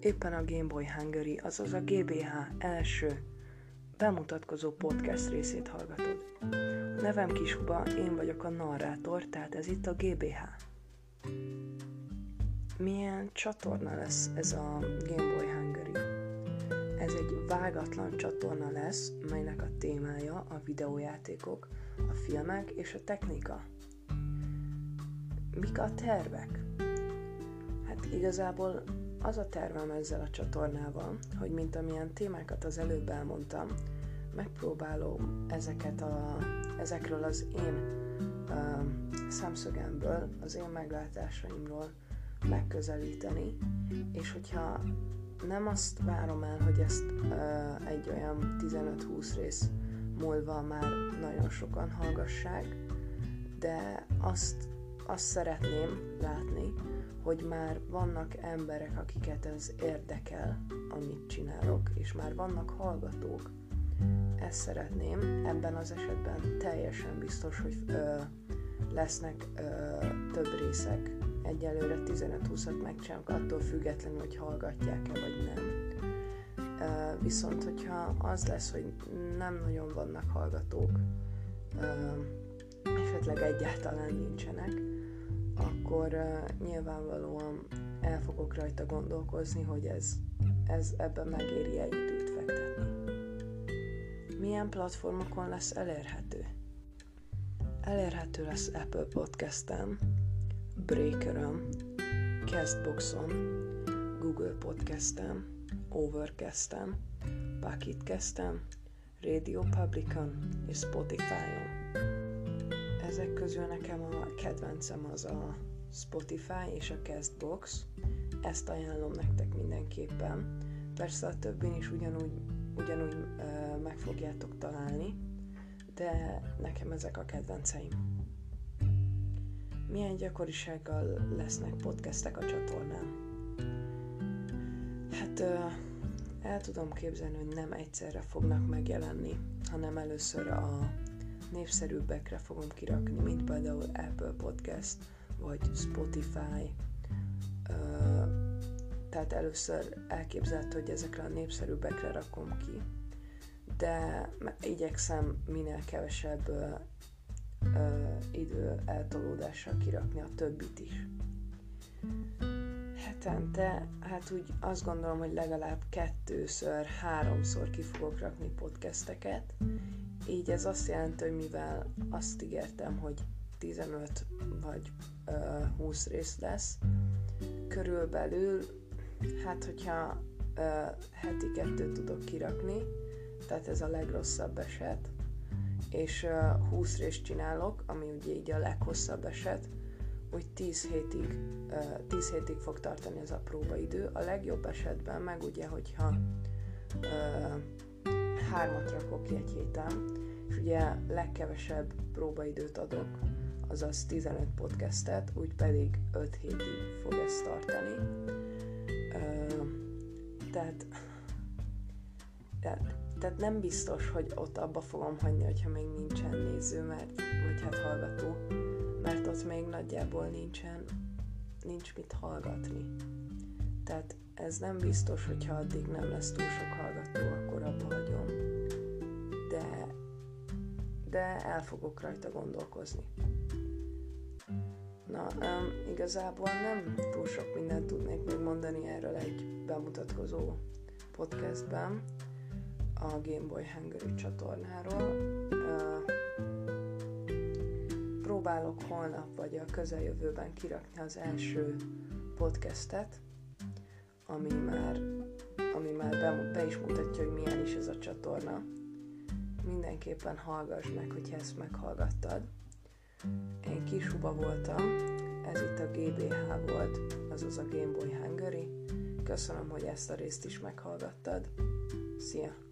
Éppen a Game Boy Hungary, azaz a GBH első bemutatkozó podcast részét hallgatod. A nevem Kishuba, én vagyok a narrátor, tehát ez itt a GBH. Milyen csatorna lesz ez a Game Boy Hungary? Ez egy vágatlan csatorna lesz, melynek a témája a videójátékok, a filmek és a technika. Mik a tervek? Hát igazából az a tervem ezzel a csatornával, hogy mint amilyen témákat az előbb elmondtam, megpróbálom ezeket a, ezekről az én uh, szemszögemből, az én meglátásaimról megközelíteni, és hogyha nem azt várom el, hogy ezt uh, egy olyan 15-20 rész múlva már nagyon sokan hallgassák, de azt, azt szeretném látni, hogy már vannak emberek, akiket ez érdekel, amit csinálok, és már vannak hallgatók. Ezt szeretném, ebben az esetben teljesen biztos, hogy ö, lesznek ö, több részek. Egyelőre 15-20-at megcsinálok, attól függetlenül, hogy hallgatják-e vagy nem. Ö, viszont, hogyha az lesz, hogy nem nagyon vannak hallgatók, ö, esetleg egyáltalán nincsenek, akkor uh, nyilvánvalóan el fogok rajta gondolkozni, hogy ez, ez ebben megéri-e időt fektetni. Milyen platformokon lesz elérhető? Elérhető lesz Apple Podcast-en, Breaker-on, Castbox-on, Google Podcast-en, Overcast-en, Pocketcast-en, Radio Public-on és Spotify-on ezek közül nekem a kedvencem az a Spotify és a Castbox. Ezt ajánlom nektek mindenképpen. Persze a többin is ugyanúgy, ugyanúgy uh, meg fogjátok találni, de nekem ezek a kedvenceim. Milyen gyakorisággal lesznek podcastek a csatornán? Hát uh, el tudom képzelni, hogy nem egyszerre fognak megjelenni, hanem először a népszerűbbekre fogom kirakni, mint például Apple Podcast vagy Spotify. Tehát először elképzelhető, hogy ezekre a népszerűbbekre rakom ki, de igyekszem minél kevesebb ö, ö, idő eltolódással kirakni a többit is. Hetente, hát úgy azt gondolom, hogy legalább kettőször, háromszor ki fogok rakni podcasteket, így ez azt jelenti, hogy mivel azt ígértem, hogy 15 vagy uh, 20 rész lesz, körülbelül, hát hogyha uh, heti kettőt tudok kirakni, tehát ez a legrosszabb eset, és uh, 20 részt csinálok, ami ugye így a leghosszabb eset, úgy 10 hétig, uh, 10 hétig fog tartani ez a próbaidő. A legjobb esetben meg ugye, hogyha uh, hármat rakok ki egy héten, és ugye legkevesebb próbaidőt adok, azaz 15 podcastet, úgy pedig 5 hétig fog ezt tartani. Ö, tehát, tehát, tehát nem biztos, hogy ott abba fogom hagyni, hogyha még nincsen néző, mert, vagy hát hallgató, mert ott még nagyjából nincsen, nincs mit hallgatni. Tehát ez nem biztos, hogyha addig nem lesz túl sok hallgató, de el fogok rajta gondolkozni. Na, um, igazából nem túl sok mindent tudnék még mondani erről egy bemutatkozó podcastben a Game Boy Hungary csatornáról. Uh, próbálok holnap vagy a közeljövőben kirakni az első podcastet, ami már, ami már be, be is mutatja, hogy milyen is ez a csatorna. Mindenképpen hallgass meg, hogyha ezt meghallgattad. Én Kishuba voltam, ez itt a GBH volt, azaz a Game Boy Hungary. Köszönöm, hogy ezt a részt is meghallgattad. Szia!